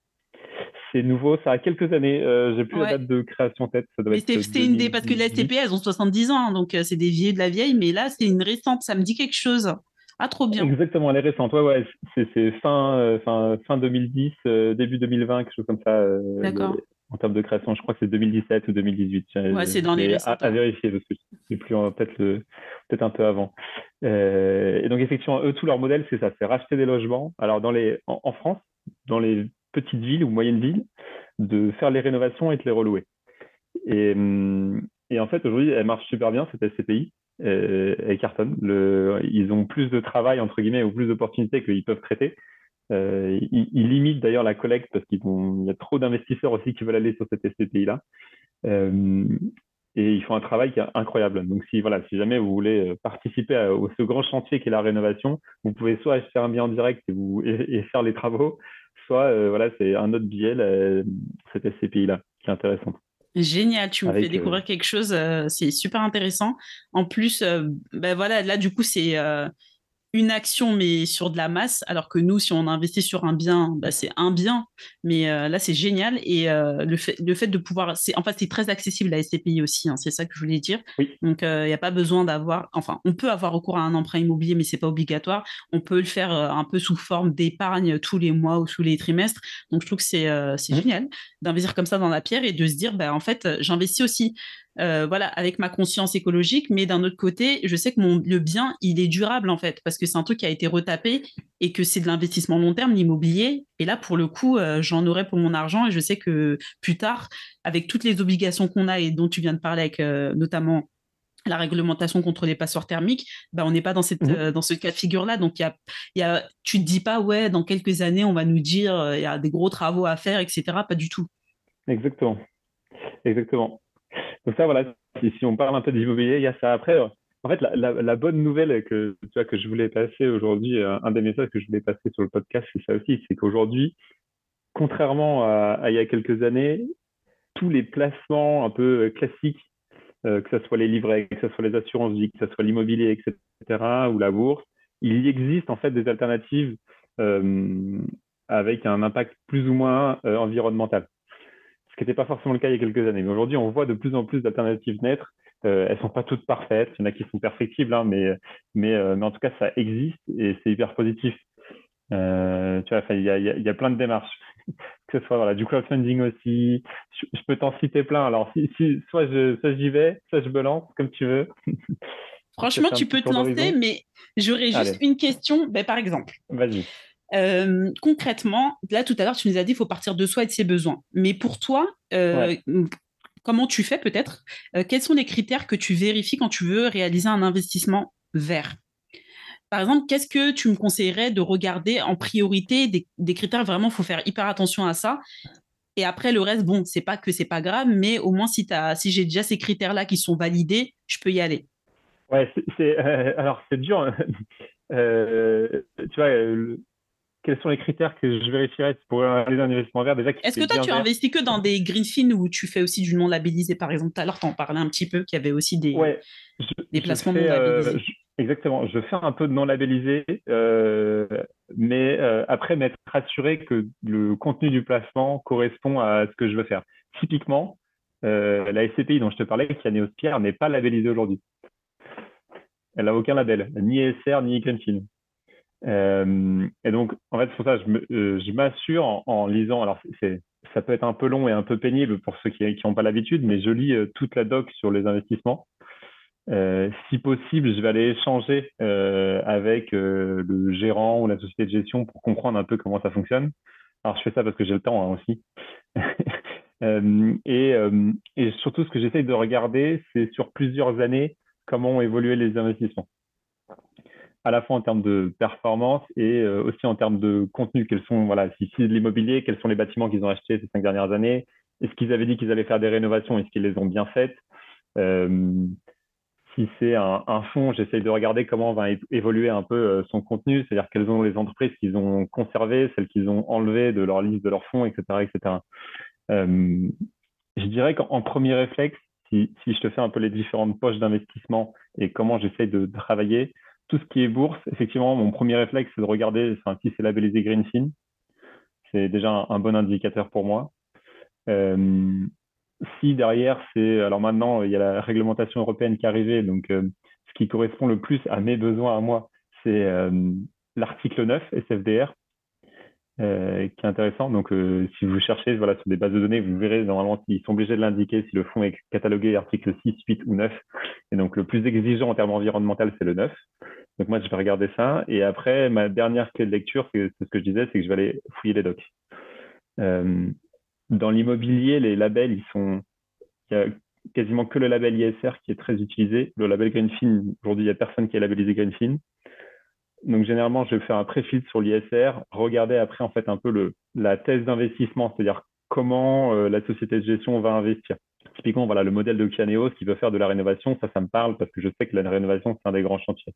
B: C'est nouveau, ça a quelques années. Euh, j'ai plus la date de création en tête. Ça doit
A: c'était une des. Parce que les STP, elles ont 70 ans, donc euh, c'est des vieux de la vieille, mais là, c'est une récente. Ça me dit quelque chose. Ah, trop bien.
B: Exactement, elle est récente. Ouais, ouais. C'est fin, euh, fin, fin 2010, début 2020, quelque chose comme ça.
A: D'accord.
B: En termes de création, je crois que c'est 2017 ou 2018.
A: Ouais, c'est dans les récentes.
B: À, vérifier, parce que c'est plus peut-être peut un peu avant. et donc, effectivement, eux, tout leur modèle, c'est ça c'est racheter des logements. Alors, dans les, en France, dans les petites villes ou moyennes villes, de faire les rénovations et de les relouer. Et, hum, et en fait, aujourd'hui, elle marche super bien, cette SCPI. Elle cartonne. Le, ils ont plus de travail, entre guillemets, ou plus d'opportunités qu'ils peuvent traiter. Euh, ils, limitent d'ailleurs la collecte parce qu'il y a trop d'investisseurs aussi qui veulent aller sur cette SCPI-là. Euh, et ils font un travail qui est incroyable. Donc, si, voilà, si jamais vous voulez euh, participer à, ce grand chantier qui est la rénovation, vous pouvez soit faire un bien en direct et, et faire les travaux, soit euh, voilà, c'est un autre biais, cette SCPI-là, qui est intéressant.
A: Génial, tu me fais découvrir euh, quelque chose, euh, c'est super intéressant. En plus, ben voilà, là du coup c'est une action, mais sur de la masse, alors que nous, si on investit sur un bien, bah, c'est un bien. Mais euh, là, c'est génial. Et euh, le, fait, le fait de pouvoir. En fait, c'est très accessible la SCPI aussi, hein, c'est ça que je voulais dire. Donc, il euh, n'y a pas besoin d'avoir. Enfin, on peut avoir recours à un emprunt immobilier, mais c'est pas obligatoire. On peut le faire un peu sous forme d'épargne tous les mois ou tous les trimestres. Donc, je trouve que c'est mmh. génial d'investir comme ça dans la pierre et de se dire, bah, en fait, j'investis aussi euh, voilà, avec ma conscience écologique, mais d'un autre côté, je sais que mon, le bien, il est durable en fait, parce que c'est un truc qui a été retapé et que c'est de l'investissement long terme, l'immobilier. Et là, pour le coup, euh, j'en aurai pour mon argent et je sais que plus tard, avec toutes les obligations qu'on a et dont tu viens de parler avec euh, notamment la réglementation contre les passoires thermiques, bah, on n'est pas dans, cette, mmh. dans ce cas de figure-là. Donc, y a, y a, tu ne te dis pas, ouais, dans quelques années, on va nous dire, il y a des gros travaux à faire, etc. Pas du tout.
B: Exactement. Exactement. Donc ça, voilà, si, on parle un peu d'immobilier, il y a ça. Après, euh, en fait, la, bonne nouvelle que, que je voulais passer aujourd'hui, euh, un des messages que je voulais passer sur le podcast, c'est ça aussi, c'est qu'aujourd'hui, contrairement à, il y a quelques années, tous les placements un peu euh, classiques, que ce soit les livrets, que ce soit les assurances vie, que ce soit l'immobilier, etc., ou la bourse, il existe en fait des alternatives avec un impact plus ou moins environnemental qui n'était pas forcément le cas il y a quelques années. Mais aujourd'hui, on voit de plus en plus d'alternatives naître. Euh, elles sont pas toutes parfaites, il y en a qui sont perfectibles, hein, mais, mais, euh, mais en tout cas, ça existe et c'est hyper positif. Euh, tu vois, il y a, y a, plein de démarches, que ce soit voilà, du crowdfunding aussi. Je, peux t'en citer plein. Alors, si, si, soit j'y vais, soit je me lance, comme tu veux.
A: Franchement, tu peux te lancer, mais j'aurais juste une question. Ben, par exemple,
B: vas-y.
A: Euh, concrètement, là tout à l'heure, tu nous as dit qu'il faut partir de soi et de ses besoins. Mais pour toi, euh, comment tu fais peut-être euh, Quels sont les critères que tu vérifies quand tu veux réaliser un investissement vert? Par exemple, qu'est-ce que tu me conseillerais de regarder en priorité des, critères? Vraiment, il faut faire hyper attention à ça. Et après, le reste, bon, c'est pas que c'est pas grave, mais au moins, si, si j'ai déjà ces critères-là qui sont validés, je peux y aller.
B: Ouais, c'est, alors c'est dur. Hein. tu vois, quels sont les critères que je vérifierais pour aller dans investissement vert? Déjà
A: Est-ce que toi, tu investis que dans des greenfins ou tu fais aussi du non labellisé Par exemple, tout à l'heure, tu en parlais un petit peu qu'il y avait aussi des, des placements non labellisés. Euh,
B: exactement. Je fais un peu de non labellisé, euh, mais euh, après, m'être assuré que le contenu du placement correspond à ce que je veux faire. Typiquement, la SCPI dont je te parlais, qui est Néospierre, n'est pas labellisée aujourd'hui. Elle n'a aucun label, ni SR, ni Greenfin. Euh, et donc, en fait, pour ça, euh, je m'assure en, lisant. Alors, ça peut être un peu long et un peu pénible pour ceux qui n'ont pas l'habitude, mais je lis euh, toute la doc sur les investissements. Euh, si possible, je vais aller échanger euh, avec le gérant ou la société de gestion pour comprendre un peu comment ça fonctionne. Alors, je fais ça parce que j'ai le temps hein, aussi. et, et, surtout, ce que j'essaye de regarder, c'est sur plusieurs années comment ont évolué les investissements à la fois en termes de performance et euh, aussi en termes de contenu. Quels sont, voilà, si c'est de l'immobilier, quels sont les bâtiments qu'ils ont achetés ces cinq dernières années? Est-ce qu'ils avaient dit qu'ils allaient faire des rénovations? Est-ce qu'ils les ont bien faites? Euh, Si c'est un, un fonds, j'essaye de regarder comment va évoluer un peu euh, son contenu, c'est-à-dire quelles sont les entreprises qu'ils ont conservées, celles qu'ils ont enlevées de leur liste de leurs fonds, etc. etc. je dirais qu'en premier réflexe, si, si, je te fais un peu les différentes poches d'investissement et comment j'essaye de travailler, tout ce qui est bourse, effectivement, mon premier réflexe, c'est de regarder si c'est labellisé Greenfin. C'est déjà un, bon indicateur pour moi. Euh, si derrière, c'est. Alors maintenant, il y a la réglementation européenne qui est arrivée, donc euh, ce qui correspond le plus à mes besoins à moi, c'est euh, l'article 9 SFDR, qui est intéressant. Donc, si vous cherchez voilà, sur des bases de données, vous verrez normalement qu'ils sont obligés de l'indiquer si le fonds est catalogué article 6, 8 ou 9. Et donc, le plus exigeant en termes environnementaux, c'est le 9. Donc moi, je vais regarder ça. Et après, ma dernière clé de lecture, c'est ce que je disais, c'est que je vais aller fouiller les docs. Euh, dans l'immobilier, les labels, ils sont... Il y a quasiment que le label ISR qui est très utilisé. Le label Greenfin, aujourd'hui, il n'y a personne qui est labellisé Greenfin. Donc généralement, je vais faire un pré-filtre sur l'ISR, regarder après en fait un peu la thèse d'investissement, c'est-à-dire comment euh, la société de gestion va investir. Typiquement, voilà, le modèle de Kianeos qui veut faire de la rénovation, ça, ça me parle parce que je sais que la rénovation, c'est un des grands chantiers.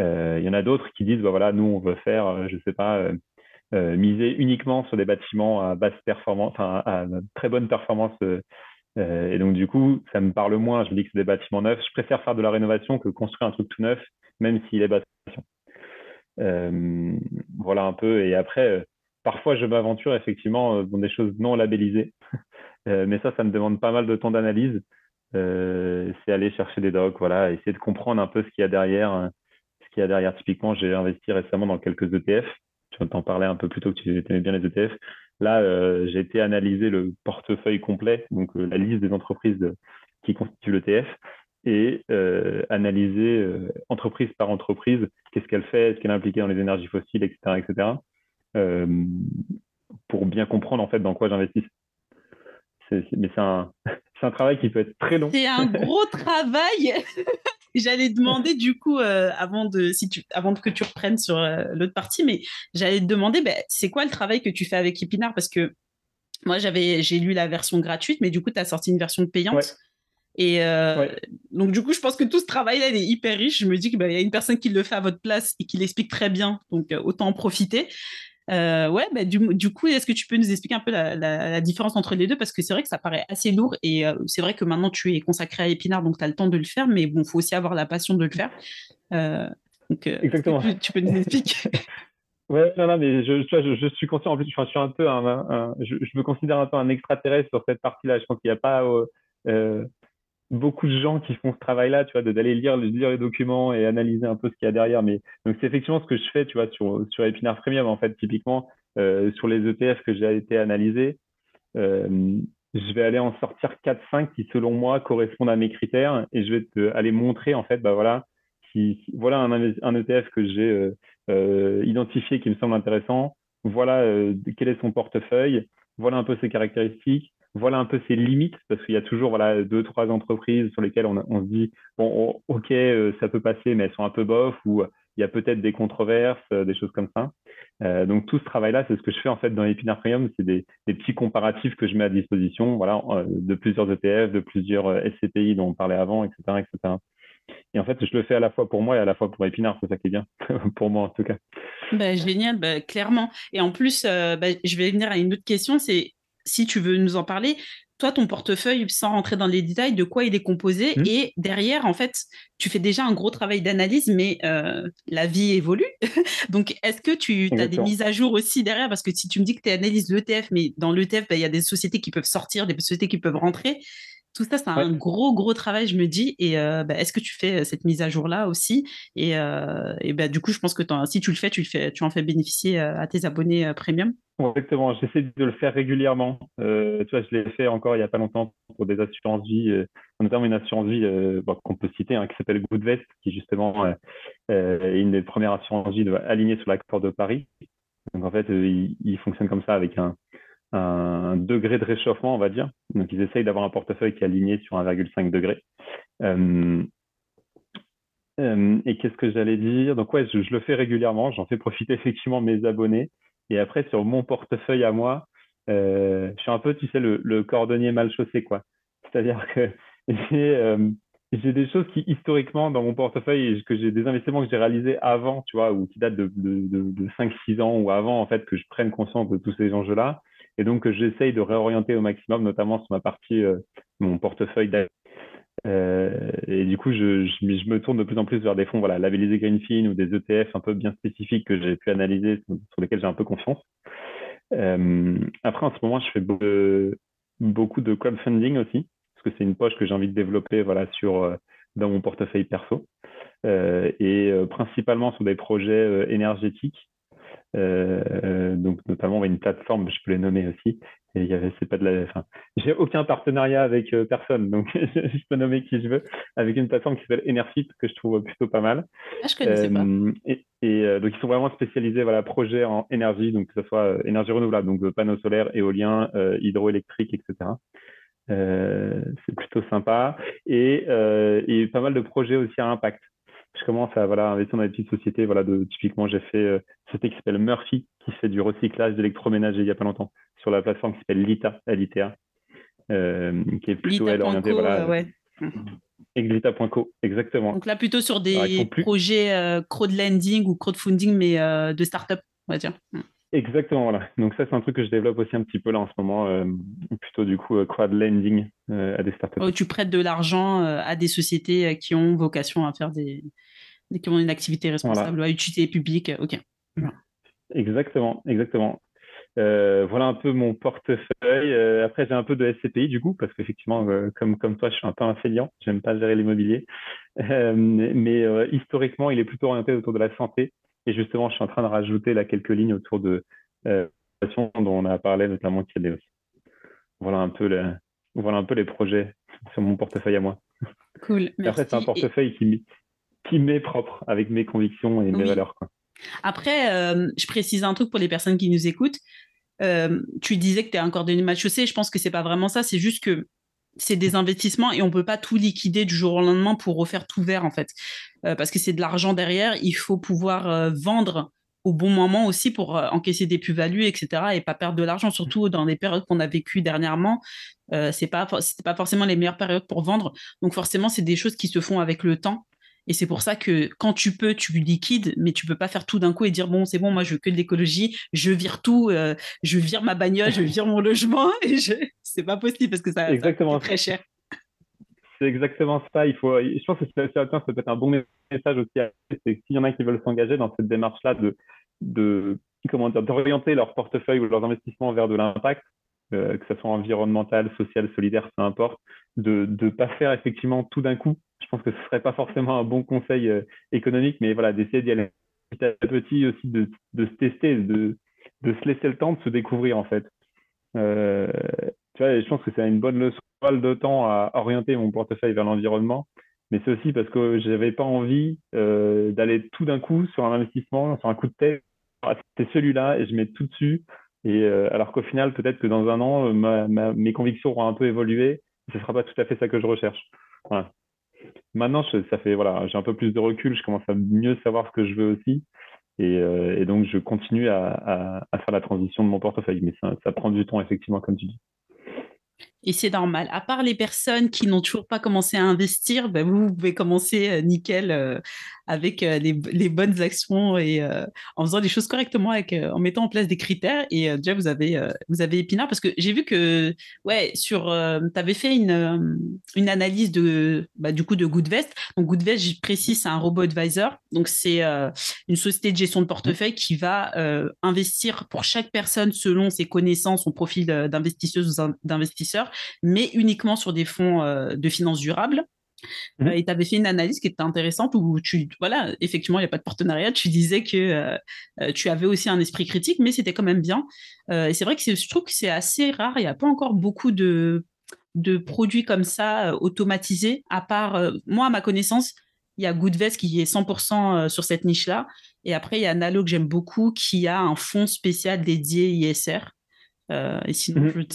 B: Euh, il y en a d'autres qui disent, bah voilà, nous, on veut faire, euh, je sais pas, miser uniquement sur des bâtiments à basse performance, enfin, à très bonne performance. et donc, du coup, ça me parle moins. Je dis que c'est des bâtiments neufs. Je préfère faire de la rénovation que construire un truc tout neuf, même s'il est basse voilà un peu. Et après, parfois, je m'aventure effectivement dans des choses non labellisées. mais ça, ça me demande pas mal de temps d'analyse. c'est aller chercher des docs, voilà, essayer de comprendre un peu ce qu'il y a derrière qu'il y a derrière. Typiquement, j'ai investi récemment dans quelques ETF. Tu t'en parler un peu plus tôt que tu aimais bien les ETF. Là, euh, j'ai été analyser le portefeuille complet, donc euh, la liste des entreprises qui constituent l'ETF, et euh, analyser entreprise par entreprise, qu'est-ce qu'elle fait, est-ce qu'elle est impliquée dans les énergies fossiles, etc., etc., pour bien comprendre en fait dans quoi j'investis. Mais c'est un, un travail qui peut être très long.
A: C'est un gros travail. j'allais demander du coup, euh, avant, de, si tu, avant que tu reprennes sur euh, l'autre partie, mais j'allais te demander, ben, c'est quoi le travail que tu fais avec Epinard Parce que moi, j'avais, j'ai lu la version gratuite, mais du coup, tu as sorti une version payante. Et euh, donc, du coup, je pense que tout ce travail-là, il est hyper riche. Je me dis qu'il ben, y a une personne qui le fait à votre place et qui l'explique très bien. Donc, autant en profiter. Euh, ouais, bah, du, coup, est-ce que tu peux nous expliquer un peu la, différence entre les deux? Parce que c'est vrai que ça paraît assez lourd et euh, c'est vrai que maintenant tu es consacré à Épinard, donc tu as le temps de le faire, mais bon, il faut aussi avoir la passion de le faire. Euh, donc,
B: Exactement.
A: Tu, peux nous expliquer?
B: Ouais, non, non, mais je, je, je, suis conscient, en plus, je suis un peu un, je, me considère un peu un extraterrestre sur cette partie-là. Je pense qu'il n'y a pas beaucoup de gens qui font ce travail-là, tu vois, d'aller lire, les documents et analyser un peu ce qu'il y a derrière. Mais donc c'est effectivement ce que je fais, tu vois, sur sur Epinard Premium en fait, typiquement euh, sur les ETF que j'ai été analysé, euh, je vais aller en sortir 4-5 qui selon moi correspondent à mes critères et je vais te, aller montrer en fait, bah voilà, voilà un, ETF que j'ai euh, euh, identifié qui me semble intéressant, voilà quel est son portefeuille, voilà un peu ses caractéristiques voilà un peu ses limites parce qu'il y a toujours voilà deux trois entreprises sur lesquelles on, on se dit bon ok euh, ça peut passer mais elles sont un peu bof ou il y a peut-être des controverses, euh, des choses comme ça. Euh, donc tout ce travail-là, c'est ce que je fais en fait dans Epinar Premium, c'est des, petits comparatifs que je mets à disposition, voilà, euh, de plusieurs ETF, de plusieurs euh, SCPI dont on parlait avant, etc., etc. Et en fait, je le fais à la fois pour moi et à la fois pour Épinard, c'est ça qui est bien, pour moi en tout cas.
A: Bah, génial, bah, clairement. Et en plus, euh, bah, je vais venir à une autre question, c'est si tu veux nous en parler, toi, ton portefeuille, sans rentrer dans les détails, de quoi il est composé. Mmh. Et derrière, en fait, tu fais déjà un gros travail d'analyse, mais euh, la vie évolue. Donc, est-ce que tu as des mises à jour aussi derrière? Parce que si tu me dis que tu analyses l'ETF, mais dans l'ETF, il y a des sociétés qui peuvent sortir, des sociétés qui peuvent rentrer. Tout ça, c'est un gros, gros travail, je me dis. Et euh, bah, est-ce que tu fais euh, cette mise à jour-là aussi? Et, euh, et bah, du coup, je pense que si tu le fais, tu, le fais, tu en fais bénéficier à tes abonnés premium.
B: Exactement, j'essaie de le faire régulièrement. tu vois, je l'ai fait encore il n'y a pas longtemps pour des assurances vie, notamment une assurance vie qu'on peut citer, hein, qui s'appelle Goodvest, qui justement est une des premières assurances vie alignées sur l'accord de Paris. Donc en fait, il, il, fonctionne comme ça avec un, un degré de réchauffement, on va dire. Donc, ils essayent d'avoir un portefeuille qui est aligné sur 1,5 degré. Euh, euh, et qu'est-ce que j'allais dire? Donc, ouais, je, le fais régulièrement. J'en fais profiter effectivement mes abonnés. Et après, sur mon portefeuille à moi, euh, je suis un peu, tu sais, le, cordonnier mal chaussé, quoi. C'est-à-dire que j'ai des choses qui, historiquement, dans mon portefeuille, que j'ai des investissements que j'ai réalisés avant, tu vois, ou qui datent de, de, de, de 5-6 ans ou avant, en fait, que je prenne conscience de tous ces enjeux-là et donc j'essaye de réorienter au maximum, notamment sur ma partie, euh, mon portefeuille euh, et du coup, je, je, me tourne de plus en plus vers des fonds voilà, labellisés Greenfin ou des ETF un peu bien spécifiques que j'ai pu analyser, sur, lesquels j'ai un peu confiance. Euh, après, en ce moment, je fais beaucoup de crowdfunding aussi, parce que c'est une poche que j'ai envie de développer voilà, sur, euh, dans mon portefeuille perso, et principalement sur des projets énergétiques euh, donc notamment une plateforme, je peux les nommer aussi. Et il y avait, c'est pas de la, enfin, j'ai aucun partenariat avec euh, personne, donc je peux nommer qui je veux, avec une plateforme qui s'appelle Enerfit que je trouve plutôt pas mal.
A: Ah, je connaissais pas.
B: Euh, et, et donc ils sont vraiment spécialisés, voilà, projets en énergie, donc que ce soit énergie renouvelable, donc panneaux solaires, éoliens, hydroélectriques, etc. c'est plutôt sympa et, et pas mal de projets aussi à impact je commence à voilà, investir dans des petites sociétés. Voilà, de, typiquement, j'ai fait euh, une société qui s'appelle Murphy, qui fait du recyclage d'électroménager il n'y a pas longtemps, sur la plateforme qui s'appelle Lita, LITA, euh, qui est plutôt elle orientée. Voilà, ouais. Exactement.
A: Donc là, plutôt sur des projets euh, crowdlending ou crowdfunding, mais euh, de start-up, on va dire.
B: Exactement, voilà. Donc ça, c'est un truc que je développe aussi un petit peu là en ce moment, euh, plutôt du coup euh, crowdlending euh, à des startups.
A: Oh, tu prêtes de l'argent à des sociétés qui ont vocation à faire des, qui ont une activité responsable, à utilité publique. Ok.
B: Exactement, exactement. voilà un peu mon portefeuille. après, j'ai un peu de SCPI du coup, parce qu'effectivement, comme, comme toi, je suis un peu un feignant. J'aime pas gérer l'immobilier. mais historiquement, il est plutôt orienté autour de la santé. Et justement, je suis en train de rajouter là quelques lignes autour de euh, dont on a parlé, notamment qui aussi. Voilà un peu les, voilà un peu les projets sur mon portefeuille à moi.
A: Cool.
B: Et après, c'est un portefeuille qui, qui m'est propre avec mes convictions et mes valeurs. Quoi.
A: Après, euh, je précise un truc pour les personnes qui nous écoutent. Euh, tu disais que tu es un cordonnier mal chaussé. Je pense que c'est pas vraiment ça. C'est juste que c'est des investissements et on peut pas tout liquider du jour au lendemain pour refaire tout vert en fait, euh, parce que c'est de l'argent derrière. Il faut pouvoir euh, vendre au bon moment aussi pour euh, encaisser des plus-values, etc. et pas perdre de l'argent, surtout dans les périodes qu'on a vécues dernièrement. c'est pas c'était pas forcément les meilleures périodes pour vendre. Donc forcément, c'est des choses qui se font avec le temps et c'est pour ça que quand tu peux, tu liquides, mais tu peux pas faire tout d'un coup et dire bon, c'est bon, moi je veux que de l'écologie, je vire tout, euh, je vire ma bagnole, je vire mon logement et je... c'est pas possible parce que ça, exactement. très cher.
B: C'est exactement ça. Il faut, je pense que ça, ça peut être un bon message aussi. C'est s'il y en a qui veulent s'engager dans cette démarche-là de, de comment dire, d'orienter leur portefeuille ou leurs investissements vers de l'impact, euh, que ce soit environnemental, social, solidaire, peu importe, de ne pas faire effectivement tout d'un coup je pense que ce serait pas forcément un bon conseil euh, économique, mais voilà, d'essayer d'y aller petit à petit aussi, de, se tester, de, se laisser le temps de se découvrir en fait. Euh, tu vois, je pense que c'est une bonne leçon de temps à orienter mon portefeuille vers l'environnement, mais c'est aussi parce que j'avais pas envie euh, d'aller tout d'un coup sur un investissement, sur un coup de tête. Ah, c'est celui-là et je mets tout dessus Et alors qu'au final, peut-être que dans un an, mes convictions auront un peu évolué. Ce ne sera pas tout à fait ça que je recherche. Maintenant, ça fait voilà, j'ai un peu plus de recul. Je commence à mieux savoir ce que je veux aussi. Et, donc, je continue à, faire la transition de mon portefeuille. Mais ça prend du temps, effectivement, comme tu dis.
A: Et c'est normal. À part les personnes qui n'ont toujours pas commencé à investir, ben vous, vous, pouvez commencer euh, nickel euh, avec euh, les, bonnes actions et en faisant les choses correctement, avec, en mettant en place des critères. Et déjà, vous avez, vous avez Épinard parce que j'ai vu que, ouais, sur, tu avais fait une, une analyse de, bah, du coup, de Goodvest. Donc, Goodvest, je précise, c'est un robot advisor. Donc, c'est une société de gestion de portefeuille qui va investir pour chaque personne selon ses connaissances, son profil d'investisseuse ou d'investisseur mais uniquement sur des fonds euh, de finances durables. Euh, et tu avais fait une analyse qui était intéressante où tu, voilà, effectivement, il n'y a pas de partenariat. Tu disais que euh, tu avais aussi un esprit critique, mais c'était quand même bien. et c'est vrai que je trouve que c'est assez rare. Il n'y a pas encore beaucoup de, de produits comme ça automatisés, à part, moi, à ma connaissance, il y a Goodvest qui est 100% sur cette niche-là. Et après, il y a Nalo que j'aime beaucoup qui a un fonds spécial dédié ISR. Euh, et sinon, mhm.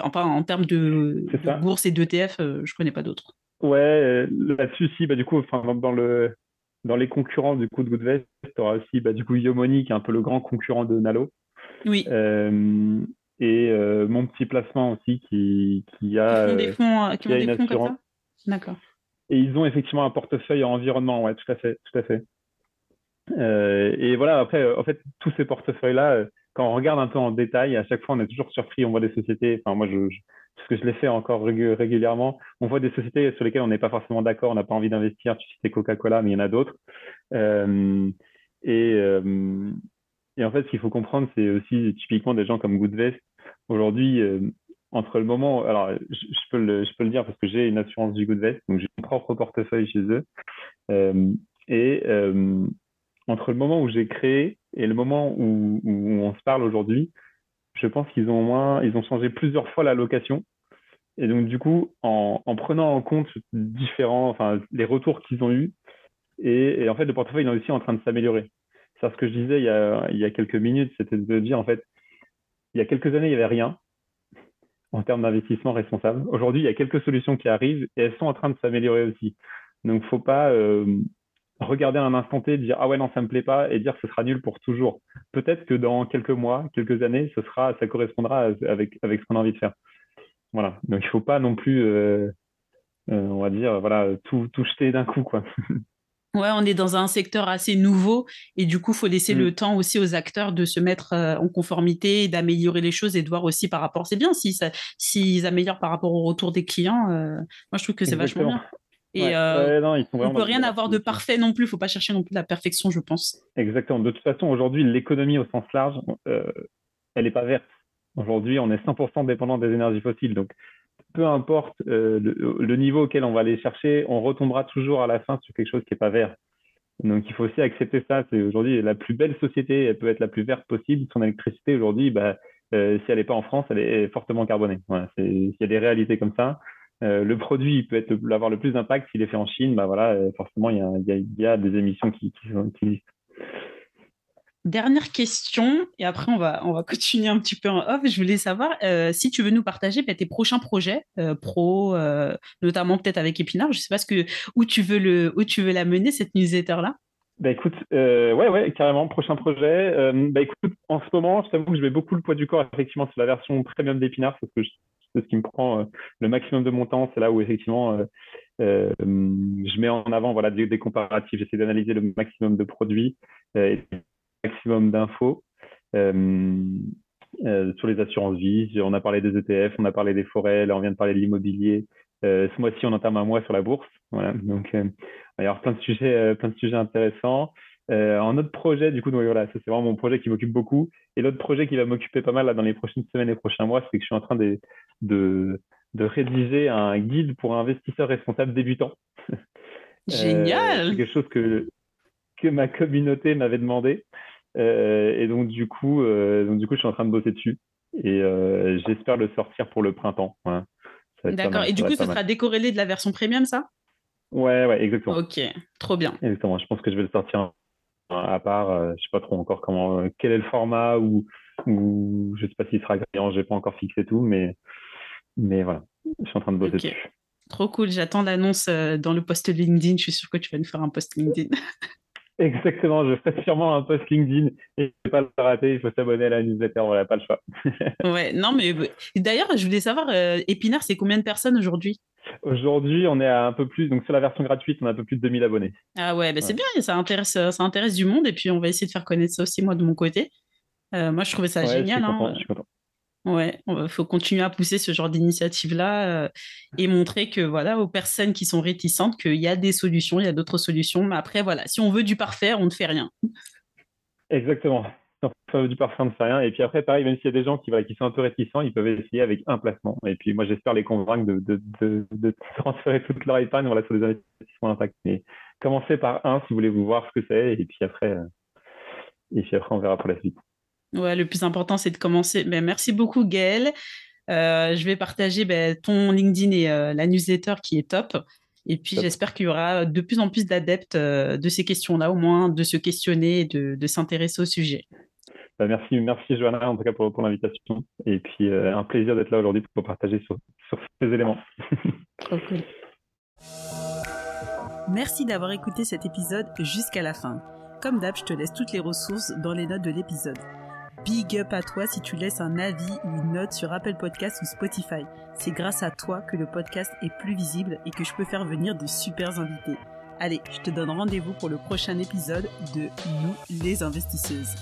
A: enfin, en termes de, bourse et d'ETF, euh, je ne connais pas d'autres.
B: Ouais, euh, là-dessus, si, bah, du coup, enfin, dans, le, dans les concurrents du coup de Goodvest, tu auras aussi bah, du coup Yomoni, qui est un peu le grand concurrent de Nalo.
A: Oui.
B: et mon petit placement aussi, qui, qui
A: a, qui des fonds, qui, ont des fonds comme ça? D'accord.
B: Et ils ont effectivement un portefeuille en environnement, ouais, tout à fait, tout à fait. et voilà, après, en fait, tous ces portefeuilles-là, quand on regarde un peu en détail, à chaque fois, on est toujours surpris. On voit des sociétés, enfin, moi, je, parce que je l'ai fait encore régulièrement, on voit des sociétés sur lesquelles on n'est pas forcément d'accord, on n'a pas envie d'investir. Tu citais Coca-Cola, mais il y en a d'autres. Euh, et, euh, et, en fait, ce qu'il faut comprendre, c'est aussi typiquement des gens comme Goodvest. Aujourd'hui, euh, entre le moment, alors je, peux le, je peux le dire parce que j'ai une assurance du Goodvest, donc j'ai mon propre portefeuille chez eux. et entre le moment où j'ai créé et le moment où, on se parle aujourd'hui, je pense qu'ils ont moins, ils changé plusieurs fois la location. Et donc, du coup, en, prenant en compte différents, enfin, les retours qu'ils ont eus, et, en fait, le portefeuille est aussi en train de s'améliorer. C'est ce que je disais il y a, il y a quelques minutes, c'était de dire, en fait, il y a quelques années, il n'y avait rien en termes d'investissement responsable. Aujourd'hui, il y a quelques solutions qui arrivent et elles sont en train de s'améliorer aussi. Donc, il ne faut pas euh, regarder un instant T, dire ah ouais non ça me plaît pas et dire ce sera nul pour toujours. Peut-être que dans quelques mois, quelques années, ce sera, ça correspondra avec avec ce qu'on a envie de faire. Voilà. Donc il faut pas non plus, euh, euh, on va dire voilà tout tout jeter d'un coup quoi.
A: Ouais, on est dans un secteur assez nouveau et du coup, il faut laisser le mm. temps aussi aux acteurs de se mettre euh, en conformité, d'améliorer les choses et de voir aussi par rapport. C'est bien s'ils si améliorent par rapport au retour des clients. moi, je trouve que c'est vachement bien. Et euh, on ne peut rien avoir de parfait non plus. Il ne faut pas chercher non plus la perfection, je pense.
B: Exactement. De toute façon, aujourd'hui, l'économie au sens large, euh, elle n'est pas verte. Aujourd'hui, on est 100% dépendant des énergies fossiles. Donc, peu importe euh, le, niveau auquel on va aller chercher, on retombera toujours à la fin sur quelque chose qui n'est pas vert. Donc, il faut aussi accepter ça. C'est aujourd'hui la plus belle société, elle peut être la plus verte possible. Son électricité, aujourd'hui, bah, si elle n'est pas en France, elle est fortement carbonée. il y a des réalités comme ça. Euh, le produit peut être avoir le plus d'impact s'il est fait en Chine, bah voilà, euh, forcément il y a, des émissions qui, existent.
A: Dernière question, et après on va, on va continuer un petit peu en off. Je voulais savoir euh, si tu veux nous partager bah, tes prochains projets pro, notamment peut-être avec Épinard. Je ne sais pas ce que, où, tu veux le, où tu veux la mener, cette newsletter-là.
B: Bah écoute, ouais, ouais, carrément, prochain projet. bah écoute, en ce moment, je t'avoue que je mets beaucoup le poids du corps effectivement sur la version premium d'Épinard, parce que je ce qui me prend euh, le maximum de mon temps. C'est là où effectivement euh, euh, je mets en avant voilà, des, comparatifs. J'essaie d'analyser le maximum de produits et le maximum d'infos. sur les assurances vie. On a parlé des ETF, on a parlé des forêts, là on vient de parler de l'immobilier. ce mois-ci, on entame un mois sur la bourse. Voilà. Donc, il y avoir plein de sujets, plein de sujets intéressants. Euh, un autre projet, du coup, donc, voilà, ça c'est vraiment mon projet qui m'occupe beaucoup. Et l'autre projet qui va m'occuper pas mal là, dans les prochaines semaines et prochains mois, c'est que je suis en train de, de, de rédiger un guide pour investisseurs responsables débutants.
A: Génial!
B: Euh, c'est quelque chose que, que ma communauté m'avait demandé. Euh, et donc du, coup, euh, donc, du coup, je suis en train de bosser dessus. Et euh, j'espère le sortir pour le printemps.
A: D'accord. Et du coup, ce sera décorrélé de la version premium, ça?
B: Ouais, ouais, exactement.
A: Ok, trop bien.
B: Exactement. Je pense que je vais le sortir à part. Euh, je sais pas trop encore comment, euh, quel est le format ou ou je sais pas s'il sera gagnant, j'ai pas encore fixé tout, mais, mais voilà, je suis en train de bosser dessus.
A: Trop cool, j'attends l'annonce euh, dans le post LinkedIn, je suis sûr que tu vas nous faire un post LinkedIn.
B: Exactement, je ferai sûrement un post LinkedIn et ne pas le rater, il faut s'abonner à la newsletter, on n'a pas le choix.
A: ouais, non, mais d'ailleurs, je voulais savoir, euh, Épinard, c'est combien de personnes aujourd'hui?
B: Aujourd'hui, on est à un peu plus, donc sur la version gratuite, on a un peu plus de 2000 abonnés.
A: Ah ouais, bah c'est bien, ça intéresse, ça intéresse du monde et puis on va essayer de faire connaître ça aussi, moi, de mon côté. Euh, moi, je trouvais ça génial. Je suis, hein. je suis content. Ouais, il faut continuer à pousser ce genre d'initiative-là euh, et montrer que voilà aux personnes qui sont réticentes qu'il y a des solutions, il y a d'autres solutions. Mais après, voilà, si on veut du parfait, on ne fait rien.
B: Exactement. Du on ne fait rien. Et puis après, pareil, même s'il y a des gens qui, qui sont un peu réticents, ils peuvent essayer avec un placement. Et puis moi, j'espère les convaincre de, de, transférer toute leur épargne voilà, sur des investissements impact. Mais commencez par un si vous voulez vous voir ce que c'est. Et puis après, euh, et puis après, on verra pour la suite.
A: Ouais, le plus important, c'est de commencer. Ben, merci beaucoup, Gaëlle. Euh, je vais partager ben, ton LinkedIn et euh, la newsletter qui est top. Et puis, j'espère qu'il y aura de plus en plus d'adeptes de ces questions-là, au moins de se questionner et de, s'intéresser au sujet.
B: Ben, merci, merci Joanna, en tout cas pour, pour l'invitation. Et puis, un plaisir d'être là aujourd'hui pour partager sur, sur ces éléments. Trop cool.
A: Merci d'avoir écouté cet épisode jusqu'à la fin. Comme d'hab, je te laisse toutes les ressources dans les notes de l'épisode. Big up à toi si tu laisses un avis ou une note sur Apple Podcast ou Spotify. C'est grâce à toi que le podcast est plus visible et que je peux faire venir de super invités. Allez, je te donne rendez-vous pour le prochain épisode de Nous les investisseuses.